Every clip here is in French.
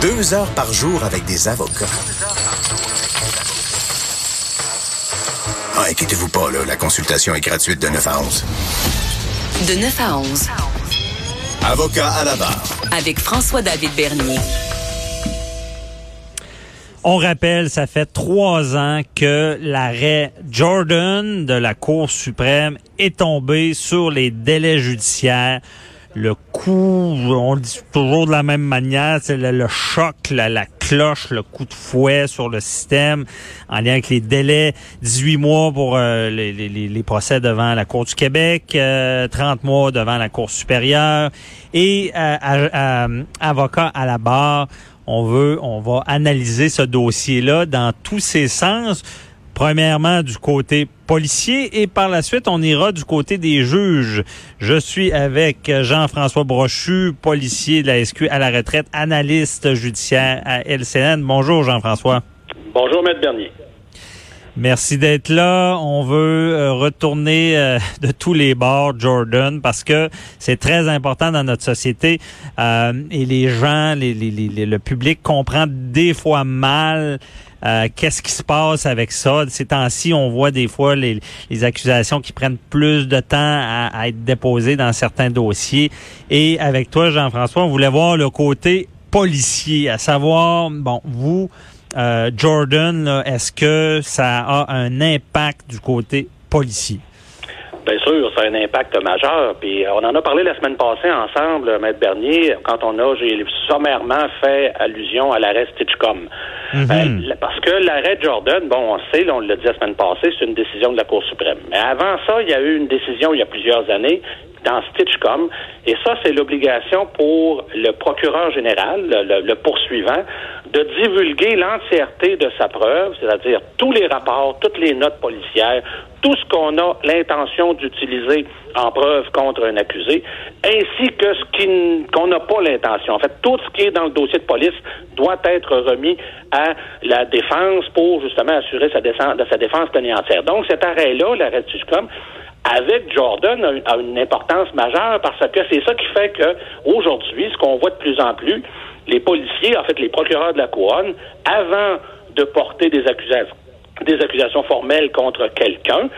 Deux heures par jour avec des avocats. Ah, inquiétez-vous pas, là, la consultation est gratuite de 9 à 11. De 9 à 11. Avocat à la barre. Avec François-David Bernier. On rappelle, ça fait trois ans que l'arrêt Jordan de la Cour suprême est tombé sur les délais judiciaires. Le coup, on le dit toujours de la même manière, c'est le, choc, la, cloche, le coup de fouet sur le système en lien avec les délais, 18 mois pour euh, les, procès devant la Cour du Québec, 30 euh, mois devant la Cour supérieure et euh, avocat à la barre on veut, on va analyser ce dossier-là dans tous ses sens. Premièrement, du côté policier et par la suite, on ira du côté des juges. Je suis avec Jean-François Brochu, policier de la SQ à la retraite, analyste judiciaire à LCN. Bonjour Jean-François. Bonjour Maître Bernier. Merci d'être là. On veut euh, retourner euh, de tous les bords, Jordan, parce que c'est très important dans notre société euh, et les gens, les, le public comprend des fois mal qu'est-ce qui se passe avec ça. Ces temps-ci, on voit des fois les, accusations qui prennent plus de temps à, à être déposées dans certains dossiers. Et avec toi, Jean-François, on voulait voir le côté policier, à savoir, bon, vous, euh, Jordan, est-ce que ça a un impact du côté policier? Bien sûr, ça a un impact majeur. Puis on en a parlé la semaine passée ensemble, Maître Bernier, quand on a, j'ai sommairement fait allusion à l'arrêt Stitchcom. Mhm. Parce que l'arrêt Jordan, bon, on sait, on l'a dit la semaine passée, c'est une décision de la Cour suprême. Mais avant ça, il y a eu une décision il y a plusieurs années dans Stitchcom. Et ça, c'est l'obligation pour le procureur général, le, poursuivant, de divulguer l'entièreté de sa preuve, c'est-à-dire tous les rapports, toutes les notes policières, tout ce qu'on a l'intention d'utiliser en preuve contre un accusé, ainsi que ce qu'on n'a pas l'intention. En fait, tout ce qui est dans le dossier de police doit être remis à la défense pour justement assurer sa, défense, sa défense entière. Donc, cet arrêt-là, l'arrêt de Stitchcom, avec Jordan a, une importance majeure parce que c'est ça qui fait que aujourd'hui, ce qu'on voit de plus en plus, les policiers, en fait les procureurs de la couronne, avant de porter des accusations, des accusations formelles contre quelqu'un,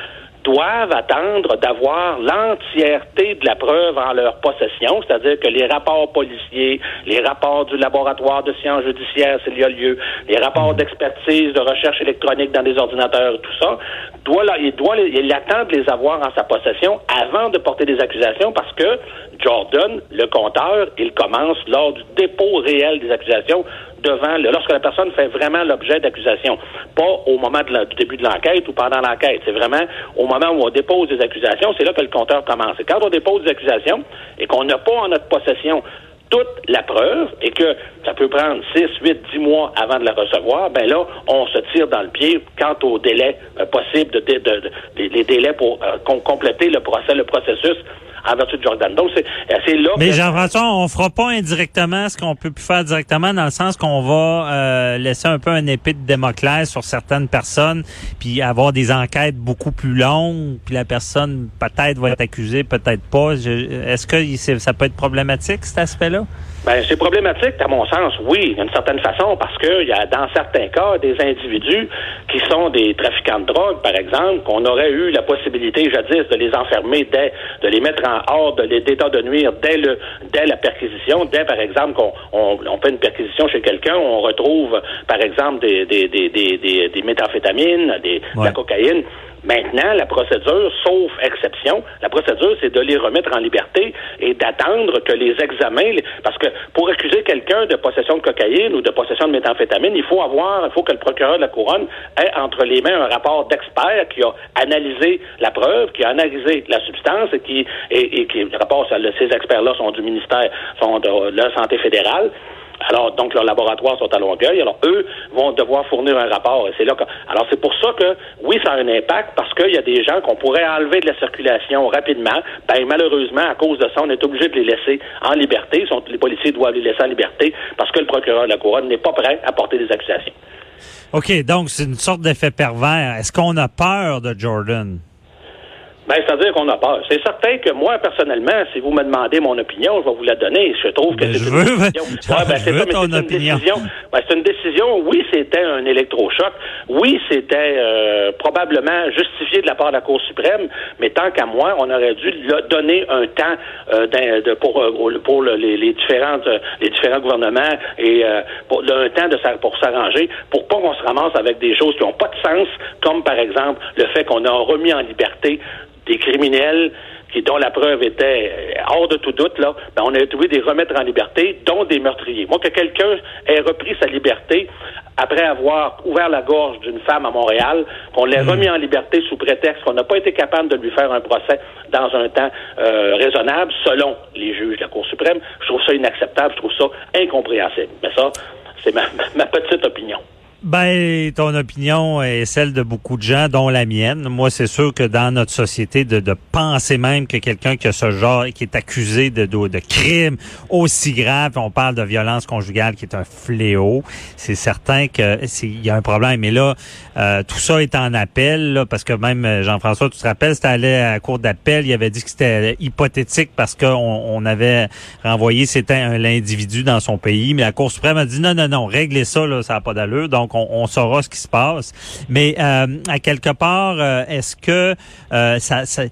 doivent attendre d'avoir l'entièreté de la preuve en leur possession, c'est-à-dire que les rapports policiers, les rapports du laboratoire de sciences judiciaires s'il y a lieu, les rapports d'expertise, de recherche électronique dans des ordinateurs, tout ça, doit, il doit il attend de les avoir en sa possession avant de porter des accusations parce que Jordan, le compteur, il commence lors du dépôt réel des accusations devant le, lorsque la personne fait vraiment l'objet d'accusation, pas au moment du début de l'enquête ou pendant l'enquête. C'est vraiment au moment où on dépose des accusations, c'est là que le compteur commence. Et quand on dépose des accusations et qu'on n'a pas en notre possession toute la preuve et que ça peut prendre 6, 8, 10 mois avant de la recevoir, ben là, on se tire dans le pied quant au délai euh, possible, de, de, les délais pour euh, compléter le procès, le processus en vertu de Jordan. Donc, c'est là... Mais Jean-François, on fera pas indirectement ce qu'on peut plus faire directement dans le sens qu'on va euh, laisser un peu un épée de Démoclès sur certaines personnes, puis avoir des enquêtes beaucoup plus longues, puis la personne peut-être va être accusée, peut-être pas. Est-ce que ça peut être problématique, cet aspect-là? Ben, c'est problématique, à mon sens, oui, d'une certaine façon, parce qu'il y a dans certains cas des individus qui sont des trafiquants de drogue, par exemple, qu'on aurait eu la possibilité jadis de les enfermer dès, de les mettre en hors de l'état de nuire dès le dès la perquisition, dès par exemple qu'on on, on fait une perquisition chez quelqu'un, on retrouve par exemple des des des des, des, méthamphétamines, des, de la cocaïne. Maintenant, la procédure, sauf exception, la procédure, c'est de les remettre en liberté et d'attendre que les examens, parce que pour accuser quelqu'un de possession de cocaïne ou de possession de méthamphétamine, il faut avoir, il faut que le procureur de la couronne ait entre les mains un rapport d'expert qui a analysé la preuve, qui a analysé la substance et qui, et, qui, rapport, ces experts-là sont du ministère, sont de la santé fédérale. Alors, donc, leurs laboratoires sont à Longueuil. Alors, eux vont devoir fournir un rapport. Et c'est là que... Alors, c'est pour ça que, oui, ça a un impact parce qu'il y a des gens qu'on pourrait enlever de la circulation rapidement. Ben, malheureusement, à cause de ça, on est obligé de les laisser en liberté. Les policiers doivent les laisser en liberté parce que le procureur de la Couronne n'est pas prêt à porter des accusations. OK, donc c'est une sorte d'effet pervers. Est-ce qu'on a peur de Jordan? Ben, c'est-à-dire qu'on a peur. C'est certain que moi, personnellement, si vous me demandez mon opinion, je vais vous la donner. Je trouve que Ben, c'est une veux- décision. Ouais, ben, c'est veux ça, mais ton c'est une opinion. décision. Ben, c'est une décision. Oui, c'était un électrochoc. Oui, c'était euh, probablement justifié de la part de la Cour suprême. Mais tant qu'à moi, on aurait dû donner un temps euh, de- pour euh, au- pour le- les, les différentes euh, les différents gouvernements et euh, pour un temps de pour s'arranger pour pas qu'on se ramasse avec des choses qui n'ont pas de sens, comme par exemple le fait qu'on a remis en liberté des criminels qui, dont la preuve était euh, hors de tout doute, là, ben, on a trouvé des remettre en liberté, dont des meurtriers. Moi, que quelqu'un ait repris sa liberté après avoir ouvert la gorge d'une femme à Montréal, qu'on l'ait remis en liberté sous prétexte qu'on n'a pas été capable de lui faire un procès dans un temps euh, raisonnable, selon les juges de la Cour suprême, je trouve ça inacceptable, je trouve ça incompréhensible. Mais ça, c'est ma, ma petite opinion. Ben, ton opinion est celle de beaucoup de gens, dont la mienne. Moi, c'est sûr que dans notre société, de, de penser même que quelqu'un qui a ce genre, qui est accusé de, de, de crime aussi grave, on parle de violence conjugale qui est un fléau, c'est certain que c'est- il y a un problème. Mais là, euh, tout ça est en appel, là, parce que même euh, Jean-François, tu te rappelles, c'était allé à la cour d'appel, il avait dit que c'était hypothétique parce qu'on on avait renvoyé, c'était un l'individu dans son pays, mais la Cour suprême a dit non, non, non, réglez ça, là, ça n'a pas d'allure. Donc, on, on saura ce qui se passe. Mais euh, à quelque part, euh, est-ce que euh, ça, ça-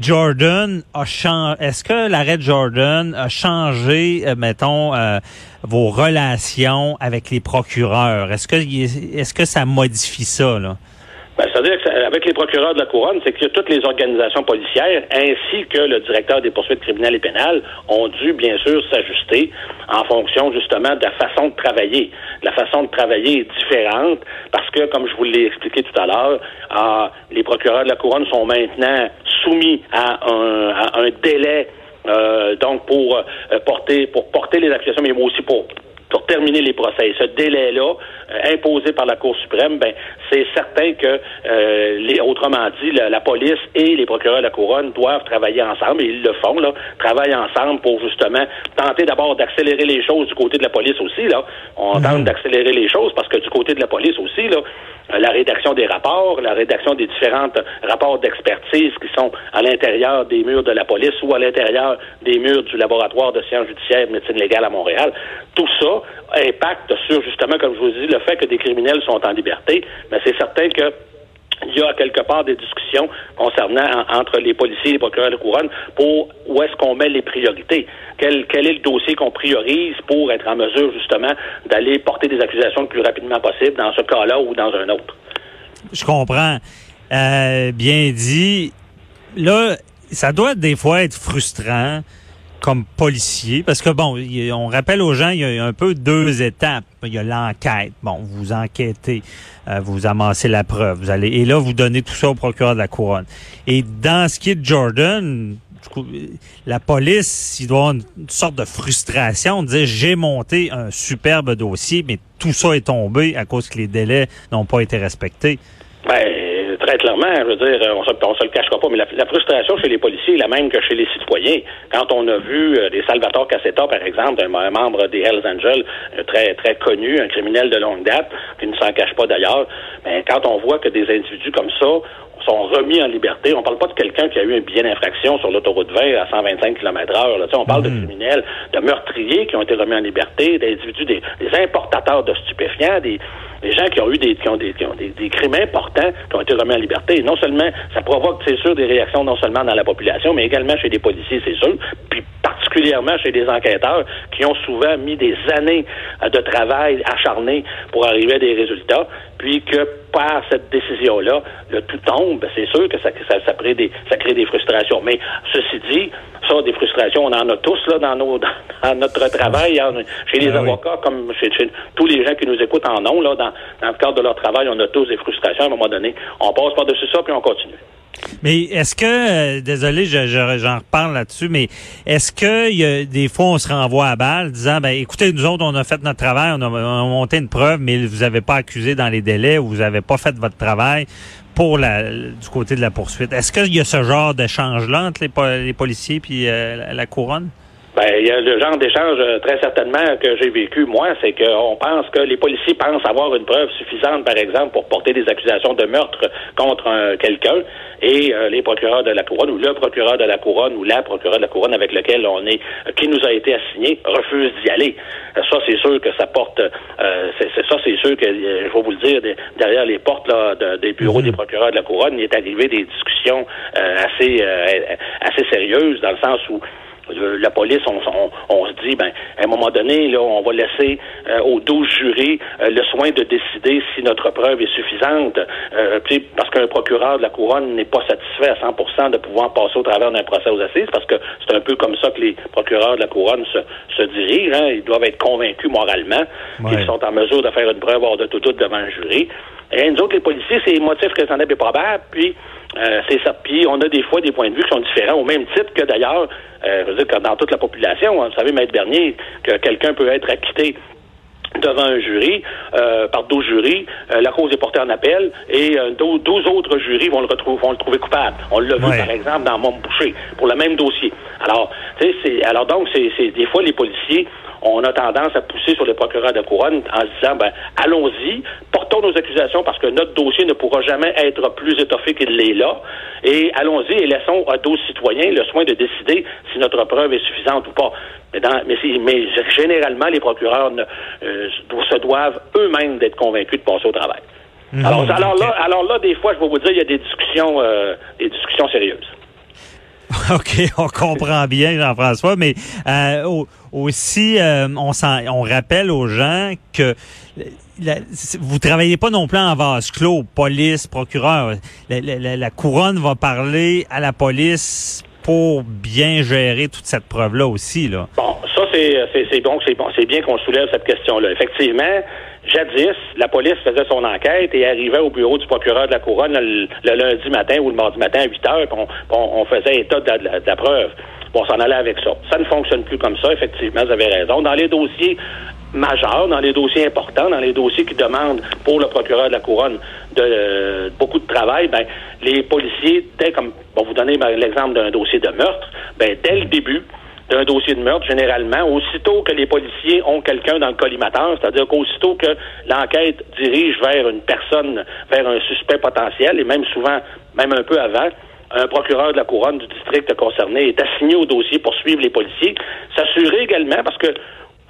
Jordan a changé Est-ce que l'arrêt de Jordan a changé, mettons, vos relations avec les procureurs? Est-ce que est-ce que ça modifie ça là? Ben, C'est-à-dire qu'avec les procureurs de la Couronne, c'est que toutes les organisations policières ainsi que le directeur des poursuites criminelles et pénales ont dû, bien sûr, s'ajuster en fonction justement de la façon de travailler. La façon de travailler est différente parce que, comme je vous l'ai expliqué tout à l'heure, ah, les procureurs de la Couronne sont maintenant soumis à un, à un délai euh, donc pour euh, porter pour porter les accusations, mais aussi pour pour terminer les procès. Et ce délai-là, euh, imposé par la Cour suprême, ben, c'est certain que, euh, les, autrement dit, la, la police et les procureurs de la Couronne doivent travailler ensemble, et ils le font, là, travaillent ensemble pour justement tenter d'abord d'accélérer les choses du côté de la police aussi, là. On tente d'accélérer les choses parce que du côté de la police aussi, là, euh, la rédaction des rapports, la rédaction des différents rapports d'expertise qui sont à l'intérieur des murs de la police ou à l'intérieur des murs du laboratoire de sciences judiciaires et médecine légale à Montréal. Tout ça impacte sur, justement, comme je vous dis, le fait que des criminels sont en liberté, mais c'est certain que il y a quelque part des discussions concernant en- entre les policiers et les procureurs de couronne pour où est-ce qu'on met les priorités. Quel, quel est le dossier qu'on priorise pour être en mesure justement d'aller porter des accusations le plus rapidement possible dans ce cas-là ou dans un autre? Je comprends. Euh, bien dit. Là, ça doit des fois être frustrant comme policier, parce que bon, on rappelle aux gens, il y a un peu deux étapes. Il y a l'enquête. Bon, vous enquêtez, euh, vous amassez la preuve, vous allez, et là, vous donnez tout ça au procureur de la couronne. Et dans ce qui est de Jordan, du coup, la police, il doit avoir une, une sorte de frustration, de dire j'ai monté un superbe dossier, mais tout ça est tombé à cause que les délais n'ont pas été respectés. Ben, très clairement, je veux dire, on se, on se le cachera pas, mais la, la frustration chez les policiers est la même que chez les citoyens. Quand on a vu euh, des Salvatore Cassetta, par exemple, un, un membre des Hells Angels, euh, très très connu, un criminel de longue date, qui ne s'en cache pas d'ailleurs, mais quand on voit que des individus comme ça sont remis en liberté. On parle pas de quelqu'un qui a eu un billet d'infraction sur l'autoroute 20 à 125 km heure. Là. Tu sais, On parle de criminels, de meurtriers qui ont été remis en liberté, d'individus, des, des importateurs de stupéfiants, des, des gens qui ont eu des, qui ont des, qui ont des, crimes importants qui ont été remis en liberté. Non seulement, ça provoque, c'est sûr, des réactions non seulement dans la population, mais également chez les policiers, c'est sûr, puis particulièrement chez des enquêteurs qui ont souvent mis des années de travail acharné pour arriver à des résultats, puis que par cette décision-là, le tout tombe, c'est sûr que ça, ça, ça, crée des, ça crée des frustrations. Mais ceci dit, ça, des frustrations, on en a tous là dans, nos, dans, dans notre travail, chez les Ah oui. avocats, comme chez, chez tous les gens qui nous écoutent en ont, là, dans, dans le cadre de leur travail, on a tous des frustrations à un moment donné. On passe par-dessus ça, puis on continue. Mais est-ce que, euh, désolé, je- je- j'en reparle là-dessus, mais est-ce que y des fois on se renvoie à balle disant, ben écoutez, nous autres, on a fait notre travail, on a, on a monté une preuve, mais vous avez pas accusé dans les délais ou vous avez pas fait votre travail pour la, du côté de la poursuite. Est-ce qu'il y a ce genre d'échange-là entre les, po- les policiers puis euh, la couronne? Ben, il y a le genre d'échange euh, très certainement que j'ai vécu, moi, c'est qu'on pense que les policiers pensent avoir une preuve suffisante, par exemple, pour porter des accusations de meurtre contre quelqu'un, et euh, les procureurs de la couronne, ou le procureur de la couronne, ou la procureure de la couronne avec lequel on est, qui nous a été assigné, refuse d'y aller. Ça, c'est sûr que ça porte, c'est ça, c'est sûr que, je vais vous le dire, derrière les portes là, des bureaux des procureurs de la couronne, il est arrivé des discussions assez, assez sérieuses, dans le sens où la police, on, se dit, ben, à un moment donné, là, on va laisser euh, aux 12 jurés euh, le soin de décider si notre preuve est suffisante, euh, parce qu'un procureur de la couronne n'est pas satisfait à 100% de pouvoir passer au travers d'un procès aux assises, parce que c'est un peu comme ça que les procureurs de la couronne se, dirigent. Hein. Ils doivent être convaincus moralement qu'ils sont en mesure de faire une preuve hors de tout doute devant un jury. Et nous autres, les policiers, c'est motif raisonnable et probable, puis euh, c'est ça. Puis on a des fois des points de vue qui sont différents, au même titre que d'ailleurs, euh, je veux dire, que dans toute la population, hein, vous savez, Maître Bernier, que quelqu'un peut être acquitté devant un jury, euh, par 12 jurys, euh, la cause est portée en appel et 12, autres jurys vont le retrouver, vont le trouver coupable. On l'a vu par exemple dans Mont Boucher pour le même dossier. Alors, alors donc c'est des fois les policiers on a tendance à pousser sur les procureurs de couronne en se disant, ben, allons-y, portons nos accusations parce que notre dossier ne pourra jamais être plus étoffé qu'il l'est là, et allons-y et laissons à d'autres citoyens le soin de décider si notre preuve est suffisante ou pas. Mais, mais, généralement, les procureurs euh, se doivent eux-mêmes d'être convaincus de passer au travail. Mhm. alors, là, alors là, des fois, je vais vous dire, il y a des discussions, euh, des discussions sérieuses. OK, on comprend bien, Jean-François, mais euh, aussi, euh, on, on rappelle aux gens que la, vous travaillez pas non plus en vase clos, police, procureur. La, couronne va parler à la police pour bien gérer toute cette preuve-là aussi. Là. Bon, ça, c'est bon, c'est bon, c'est bien qu'on soulève cette question-là. Effectivement, Jadis, la police faisait son enquête et arrivait au bureau du procureur de la couronne le, lundi matin ou le mardi matin à 8 heures, puis on, faisait état de la, preuve. Bon, on s'en allait avec ça. Ça ne fonctionne plus comme ça, effectivement, vous avez raison. Dans les dossiers majeurs, dans les dossiers importants, dans les dossiers qui demandent pour le procureur de la couronne de, beaucoup de travail, ben, les policiers, dès comme, bon, vous donnez ben, l'exemple d'un dossier de meurtre, ben, dès le début, d'un dossier de meurtre, généralement, aussitôt que les policiers ont quelqu'un dans le collimateur, c'est-à-dire qu'aussitôt que l'enquête dirige vers une personne, vers un suspect potentiel, et même souvent, même un peu avant, un procureur de la couronne du district concerné est assigné au dossier pour suivre les policiers. S'assurer également, parce que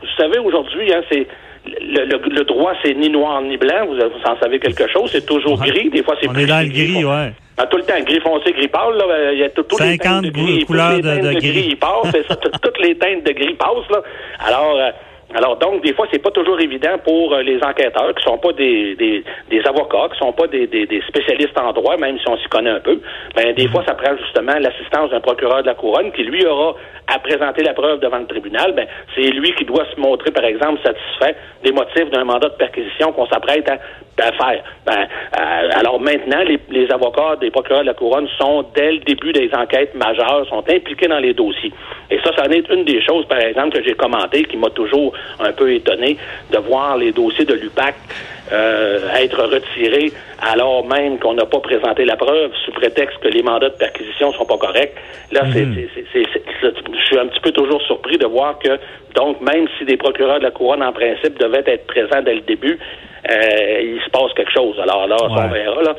vous savez, aujourd'hui, hein, c'est le, droit, c'est ni noir ni blanc. Vous, en savez quelque chose. C'est toujours gris. Des fois, c'est plus. On est dans le gris, ouais. Ah, tout le temps, gris foncé, gris pâle, là. Il y a tout, les teintes de gris. Couleurs de, de, gris. passent. ça, toutes les teintes de gris passent, là. Alors, euh, alors donc, des fois, c'est pas toujours évident pour euh, les enquêteurs qui sont pas des, des, des, avocats, qui sont pas des, des, des spécialistes en droit, même si on s'y connaît un peu. Ben, des fois, ça prend justement l'assistance d'un procureur de la couronne qui, lui, aura à présenter la preuve devant le tribunal. Ben, c'est lui qui doit se montrer, par exemple, satisfait des motifs d'un mandat de perquisition qu'on s'apprête à, à, faire. Ben, euh, alors maintenant, les, les avocats des procureurs de la couronne sont, dès le début des enquêtes majeures, sont impliqués dans les dossiers. Et ça, ça en est une des choses, par exemple, que j'ai commenté, qui m'a toujours un peu étonné de voir les dossiers de l'UPAC euh, être retirés alors même qu'on n'a pas présenté la preuve sous prétexte que les mandats de perquisition sont pas corrects. Là, c'est, mhm. je suis un petit peu toujours surpris de voir que, donc, même si des procureurs de la couronne, en principe, devaient être présents dès le début, euh, il se passe quelque chose. Alors là, on verra. Là.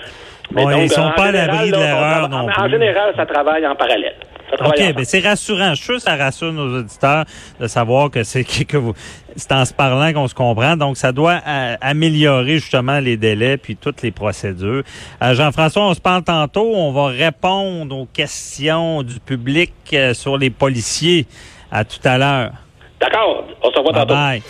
Mais donc, ils sont pas à l'abri de l'erreur En général, ça travaille en parallèle. OK, ben c'est rassurant. Je suis sûr que ça rassure nos auditeurs de savoir que c'est que vous c'est en se parlant qu'on se comprend. Donc, ça doit euh, améliorer justement les délais puis toutes les procédures. Euh, Jean-François, on se parle tantôt. On va répondre aux questions du public euh, sur les policiers. À tout à l'heure. D'accord. On se revoit tantôt. Bye.